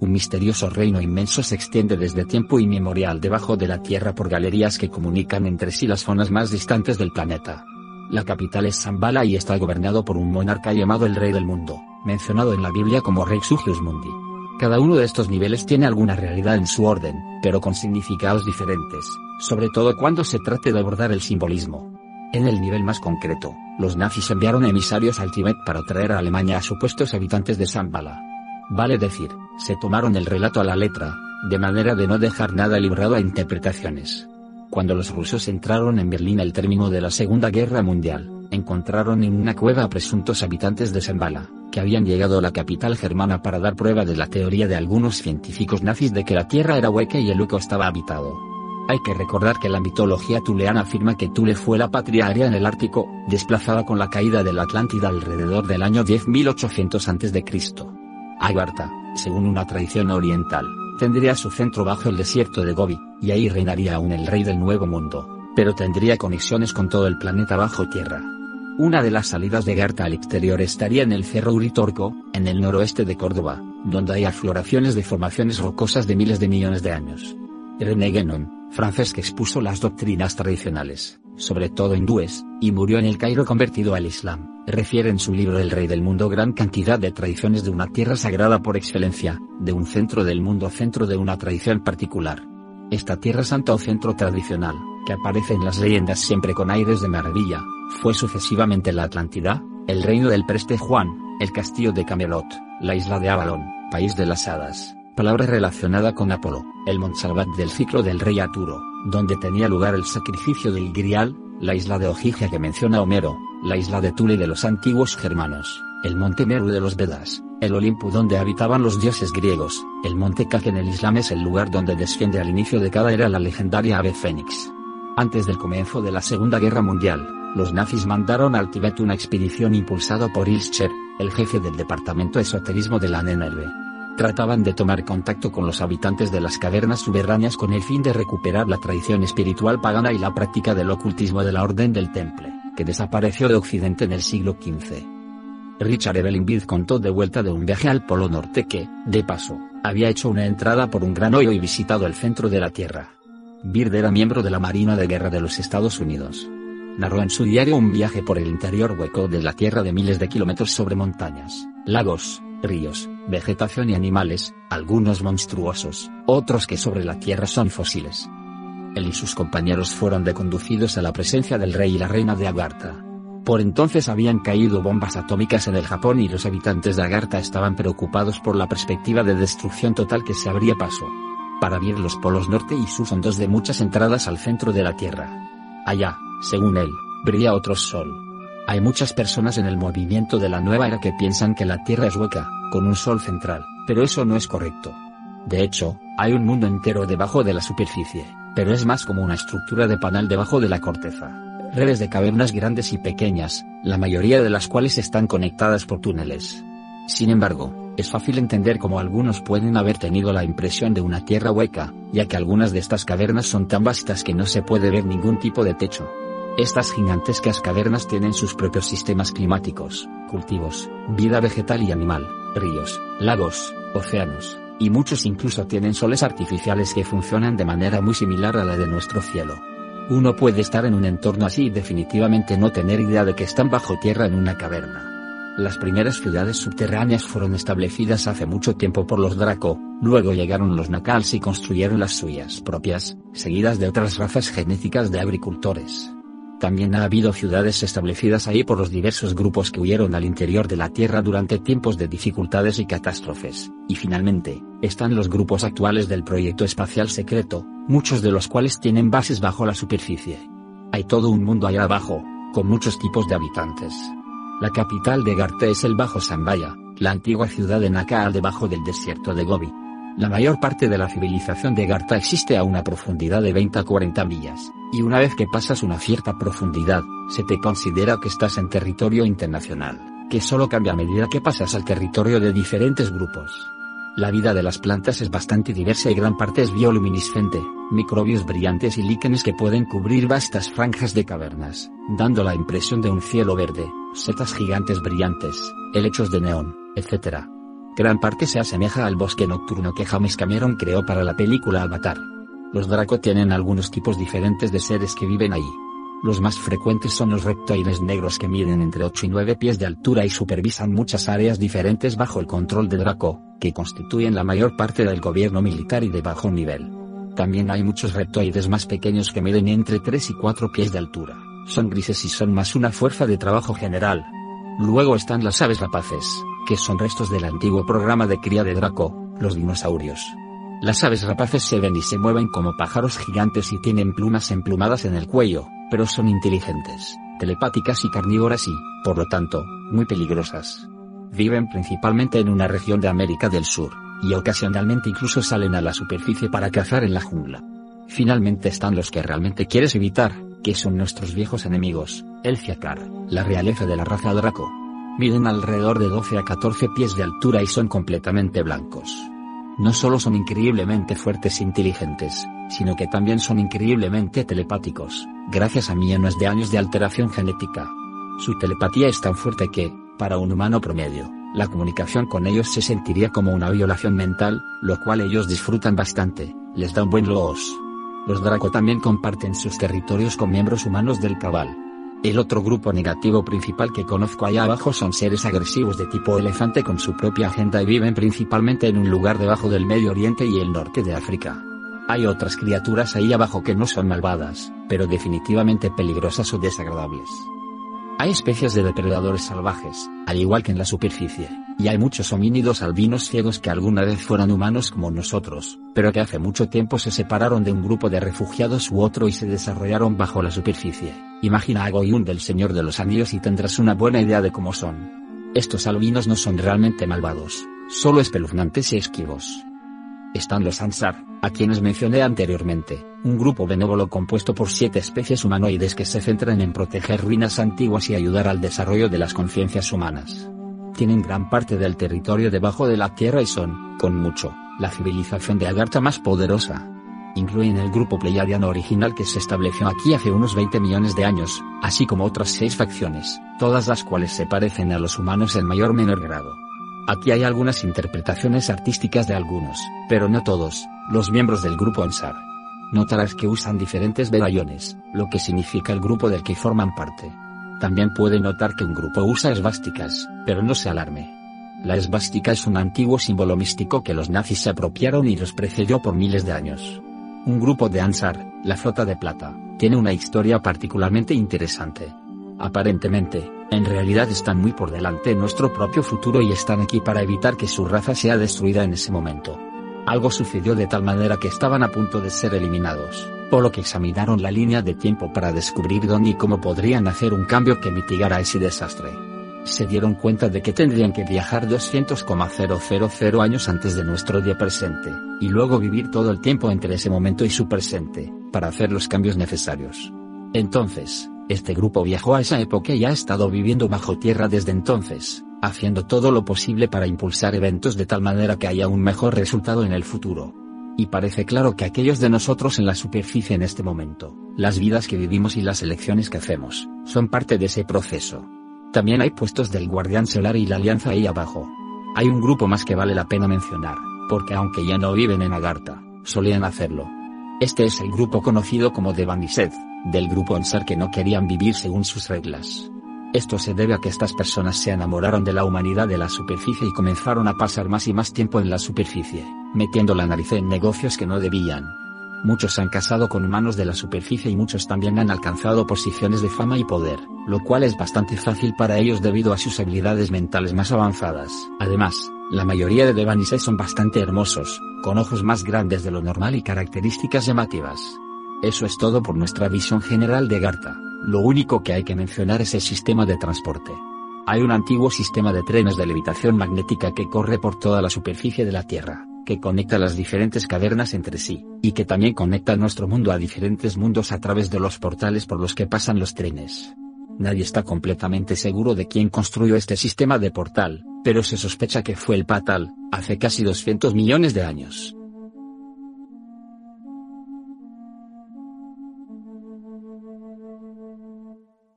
Un misterioso reino inmenso se extiende desde tiempo inmemorial debajo de la Tierra por galerías que comunican entre sí las zonas más distantes del planeta. La capital es Zambala y está gobernado por un monarca llamado el Rey del Mundo, mencionado en la Biblia como Rey Sugius Mundi. Cada uno de estos niveles tiene alguna realidad en su orden, pero con significados diferentes, sobre todo cuando se trate de abordar el simbolismo. En el nivel más concreto, los nazis enviaron emisarios al Tíbet para traer a Alemania a supuestos habitantes de Zambala. Vale decir, se tomaron el relato a la letra, de manera de no dejar nada librado a interpretaciones. Cuando los rusos entraron en Berlín al término de la Segunda Guerra Mundial, encontraron en una cueva a presuntos habitantes de Zambala, que habían llegado a la capital germana para dar prueba de la teoría de algunos científicos nazis de que la Tierra era hueca y el hueco estaba habitado. Hay que recordar que la mitología tuleana afirma que Tule fue la patria aria en el Ártico, desplazada con la caída de la Atlántida alrededor del año 10.800 a.C. Agartha, según una tradición oriental, tendría su centro bajo el desierto de Gobi, y ahí reinaría aún el rey del Nuevo Mundo, pero tendría conexiones con todo el planeta bajo tierra. Una de las salidas de Garta al exterior estaría en el Cerro Uritorco, en el noroeste de Córdoba, donde hay afloraciones de formaciones rocosas de miles de millones de años. René Que expuso las doctrinas tradicionales, sobre todo hindúes, y murió en el Cairo convertido al Islam, refiere en su libro El Rey del Mundo gran cantidad de tradiciones de una tierra sagrada por excelencia, de un centro del mundo centro de una tradición particular. Esta tierra santa o centro tradicional, que aparece en las leyendas siempre con aires de maravilla, fue sucesivamente la Atlántida, el reino del preste Juan, el castillo de Camelot, la isla de Avalon, país de las hadas, palabra relacionada con Apolo, el Montsalvat del ciclo del rey Arturo, donde tenía lugar el sacrificio del Grial, la isla de Ojigia que menciona Homero, la isla de Tule de los antiguos germanos, el monte Meru de los Vedas, el Olimpo donde habitaban los dioses griegos, el monte Kak en el Islam es el lugar donde desciende al inicio de cada era la legendaria ave Fénix. Antes del comienzo de la Segunda Guerra Mundial, los nazis mandaron al Tíbet una expedición impulsada por Ilscher, el jefe del departamento esoterismo de la NNLB trataban de tomar contacto con los habitantes de las cavernas subterráneas con el fin de recuperar la tradición espiritual pagana y la práctica del ocultismo de la Orden del Temple, que desapareció de Occidente en el siglo XV. Richard Evelyn Byrd contó de vuelta de un viaje al Polo Norte que, de paso, había hecho una entrada por un gran hoyo y visitado el centro de la Tierra. Byrd era miembro de la Marina de Guerra de los Estados Unidos. Narró en su diario un viaje por el interior hueco de la Tierra de miles de kilómetros sobre montañas, lagos, ríos, vegetación y animales, algunos monstruosos, otros que sobre la tierra son fósiles. Él y sus compañeros fueron deconducidos a la presencia del rey y la reina de Agartha. Por entonces habían caído bombas atómicas en el Japón y los habitantes de Agartha estaban preocupados por la perspectiva de destrucción total que se abría paso. Para ver los polos norte y sur son dos de muchas entradas al centro de la Tierra. Allá, según él, brilla otro sol, hay muchas personas en el movimiento de la nueva era que piensan que la Tierra es hueca, con un sol central, pero eso no es correcto. De hecho, hay un mundo entero debajo de la superficie, pero es más como una estructura de panal debajo de la corteza. Redes de cavernas grandes y pequeñas, la mayoría de las cuales están conectadas por túneles. Sin embargo, es fácil entender cómo algunos pueden haber tenido la impresión de una tierra hueca, ya que algunas de estas cavernas son tan vastas que no se puede ver ningún tipo de techo. Estas gigantescas cavernas tienen sus propios sistemas climáticos, cultivos, vida vegetal y animal, ríos, lagos, océanos, y muchos incluso tienen soles artificiales que funcionan de manera muy similar a la de nuestro cielo. Uno puede estar en un entorno así y definitivamente no tener idea de que están bajo tierra en una caverna. Las primeras ciudades subterráneas fueron establecidas hace mucho tiempo por los Draco, luego llegaron los Nakals y construyeron las suyas propias, seguidas de otras razas genéticas de agricultores. También ha habido ciudades establecidas ahí por los diversos grupos que huyeron al interior de la Tierra durante tiempos de dificultades y catástrofes, y finalmente, están los grupos actuales del proyecto espacial secreto, muchos de los cuales tienen bases bajo la superficie. Hay todo un mundo allá abajo, con muchos tipos de habitantes. La capital de Garte es el Bajo Sambaya, la antigua ciudad de Nakal debajo del desierto de Gobi, la mayor parte de la civilización de Garta existe a una profundidad de 20 a 40 millas, y una vez que pasas una cierta profundidad, se te considera que estás en territorio internacional, que solo cambia a medida que pasas al territorio de diferentes grupos. La vida de las plantas es bastante diversa y gran parte es bioluminiscente, microbios brillantes y líquenes que pueden cubrir vastas franjas de cavernas, dando la impresión de un cielo verde, setas gigantes brillantes, helechos de neón, etc. Gran parte se asemeja al bosque nocturno que James Cameron creó para la película Avatar. Los Draco tienen algunos tipos diferentes de seres que viven ahí. Los más frecuentes son los reptiles negros que miden entre 8 y 9 pies de altura y supervisan muchas áreas diferentes bajo el control de Draco, que constituyen la mayor parte del gobierno militar y de bajo nivel. También hay muchos reptoides más pequeños que miden entre 3 y 4 pies de altura. Son grises y son más una fuerza de trabajo general. Luego están las aves rapaces, que son restos del antiguo programa de cría de Draco, los dinosaurios. Las aves rapaces se ven y se mueven como pájaros gigantes y tienen plumas emplumadas en el cuello, pero son inteligentes, telepáticas y carnívoras y, por lo tanto, muy peligrosas. Viven principalmente en una región de América del Sur, y ocasionalmente incluso salen a la superficie para cazar en la jungla. Finalmente están los que realmente quieres evitar, que son nuestros viejos enemigos, el Fiacar, la realeza de la raza Draco. Miden alrededor de 12 a 14 pies de altura y son completamente blancos. No solo son increíblemente fuertes e inteligentes, sino que también son increíblemente telepáticos, gracias a millones de años de alteración genética. Su telepatía es tan fuerte que, para un humano promedio, la comunicación con ellos se sentiría como una violación mental, lo cual ellos disfrutan bastante, les da un buen los. Los Draco también comparten sus territorios con miembros humanos del Cabal. El otro grupo negativo principal que conozco allá abajo son seres agresivos de tipo elefante con su propia agenda y viven principalmente en un lugar debajo del Medio Oriente y el norte de África. Hay otras criaturas ahí abajo que no son malvadas, pero definitivamente peligrosas o desagradables. Hay especies de depredadores salvajes, al igual que en la superficie, y hay muchos homínidos albinos ciegos que alguna vez fueron humanos como nosotros, pero que hace mucho tiempo se separaron de un grupo de refugiados u otro y se desarrollaron bajo la superficie. Imagina a Goyun del Señor de los Anillos y tendrás una buena idea de cómo son. Estos albinos no son realmente malvados, solo espeluznantes y esquivos están los Ansar, a quienes mencioné anteriormente, un grupo benévolo compuesto por siete especies humanoides que se centran en proteger ruinas antiguas y ayudar al desarrollo de las conciencias humanas. Tienen gran parte del territorio debajo de la tierra y son, con mucho, la civilización de Agartha más poderosa. Incluyen el grupo pleiadiano original que se estableció aquí hace unos 20 millones de años, así como otras seis facciones, todas las cuales se parecen a los humanos en mayor o menor grado. Aquí hay algunas interpretaciones artísticas de algunos, pero no todos, los miembros del grupo Ansar. Notarás que usan diferentes medallones, lo que significa el grupo del que forman parte. También puede notar que un grupo usa esvásticas, pero no se alarme. La esvástica es un antiguo símbolo místico que los nazis se apropiaron y los precedió por miles de años. Un grupo de Ansar, la flota de plata, tiene una historia particularmente interesante. Aparentemente, en realidad están muy por delante en nuestro propio futuro y están aquí para evitar que su raza sea destruida en ese momento. Algo sucedió de tal manera que estaban a punto de ser eliminados, por lo que examinaron la línea de tiempo para descubrir dónde y cómo podrían hacer un cambio que mitigara ese desastre. Se dieron cuenta de que tendrían que viajar 200,000 años antes de nuestro día presente, y luego vivir todo el tiempo entre ese momento y su presente, para hacer los cambios necesarios. Entonces, este grupo viajó a esa época y ha estado viviendo bajo tierra desde entonces, haciendo todo lo posible para impulsar eventos de tal manera que haya un mejor resultado en el futuro. Y parece claro que aquellos de nosotros en la superficie en este momento, las vidas que vivimos y las elecciones que hacemos, son parte de ese proceso. También hay puestos del Guardián Solar y la Alianza ahí abajo. Hay un grupo más que vale la pena mencionar, porque aunque ya no viven en Agartha, solían hacerlo. Este es el grupo conocido como de Banised, del grupo Ansar que no querían vivir según sus reglas. Esto se debe a que estas personas se enamoraron de la humanidad de la superficie y comenzaron a pasar más y más tiempo en la superficie, metiendo la nariz en negocios que no debían. Muchos han casado con humanos de la superficie y muchos también han alcanzado posiciones de fama y poder, lo cual es bastante fácil para ellos debido a sus habilidades mentales más avanzadas. Además, la mayoría de Devanisei son bastante hermosos, con ojos más grandes de lo normal y características llamativas. Eso es todo por nuestra visión general de Garta. Lo único que hay que mencionar es el sistema de transporte. Hay un antiguo sistema de trenes de levitación magnética que corre por toda la superficie de la Tierra, que conecta las diferentes cavernas entre sí, y que también conecta nuestro mundo a diferentes mundos a través de los portales por los que pasan los trenes. Nadie está completamente seguro de quién construyó este sistema de portal, pero se sospecha que fue el Patal, hace casi 200 millones de años.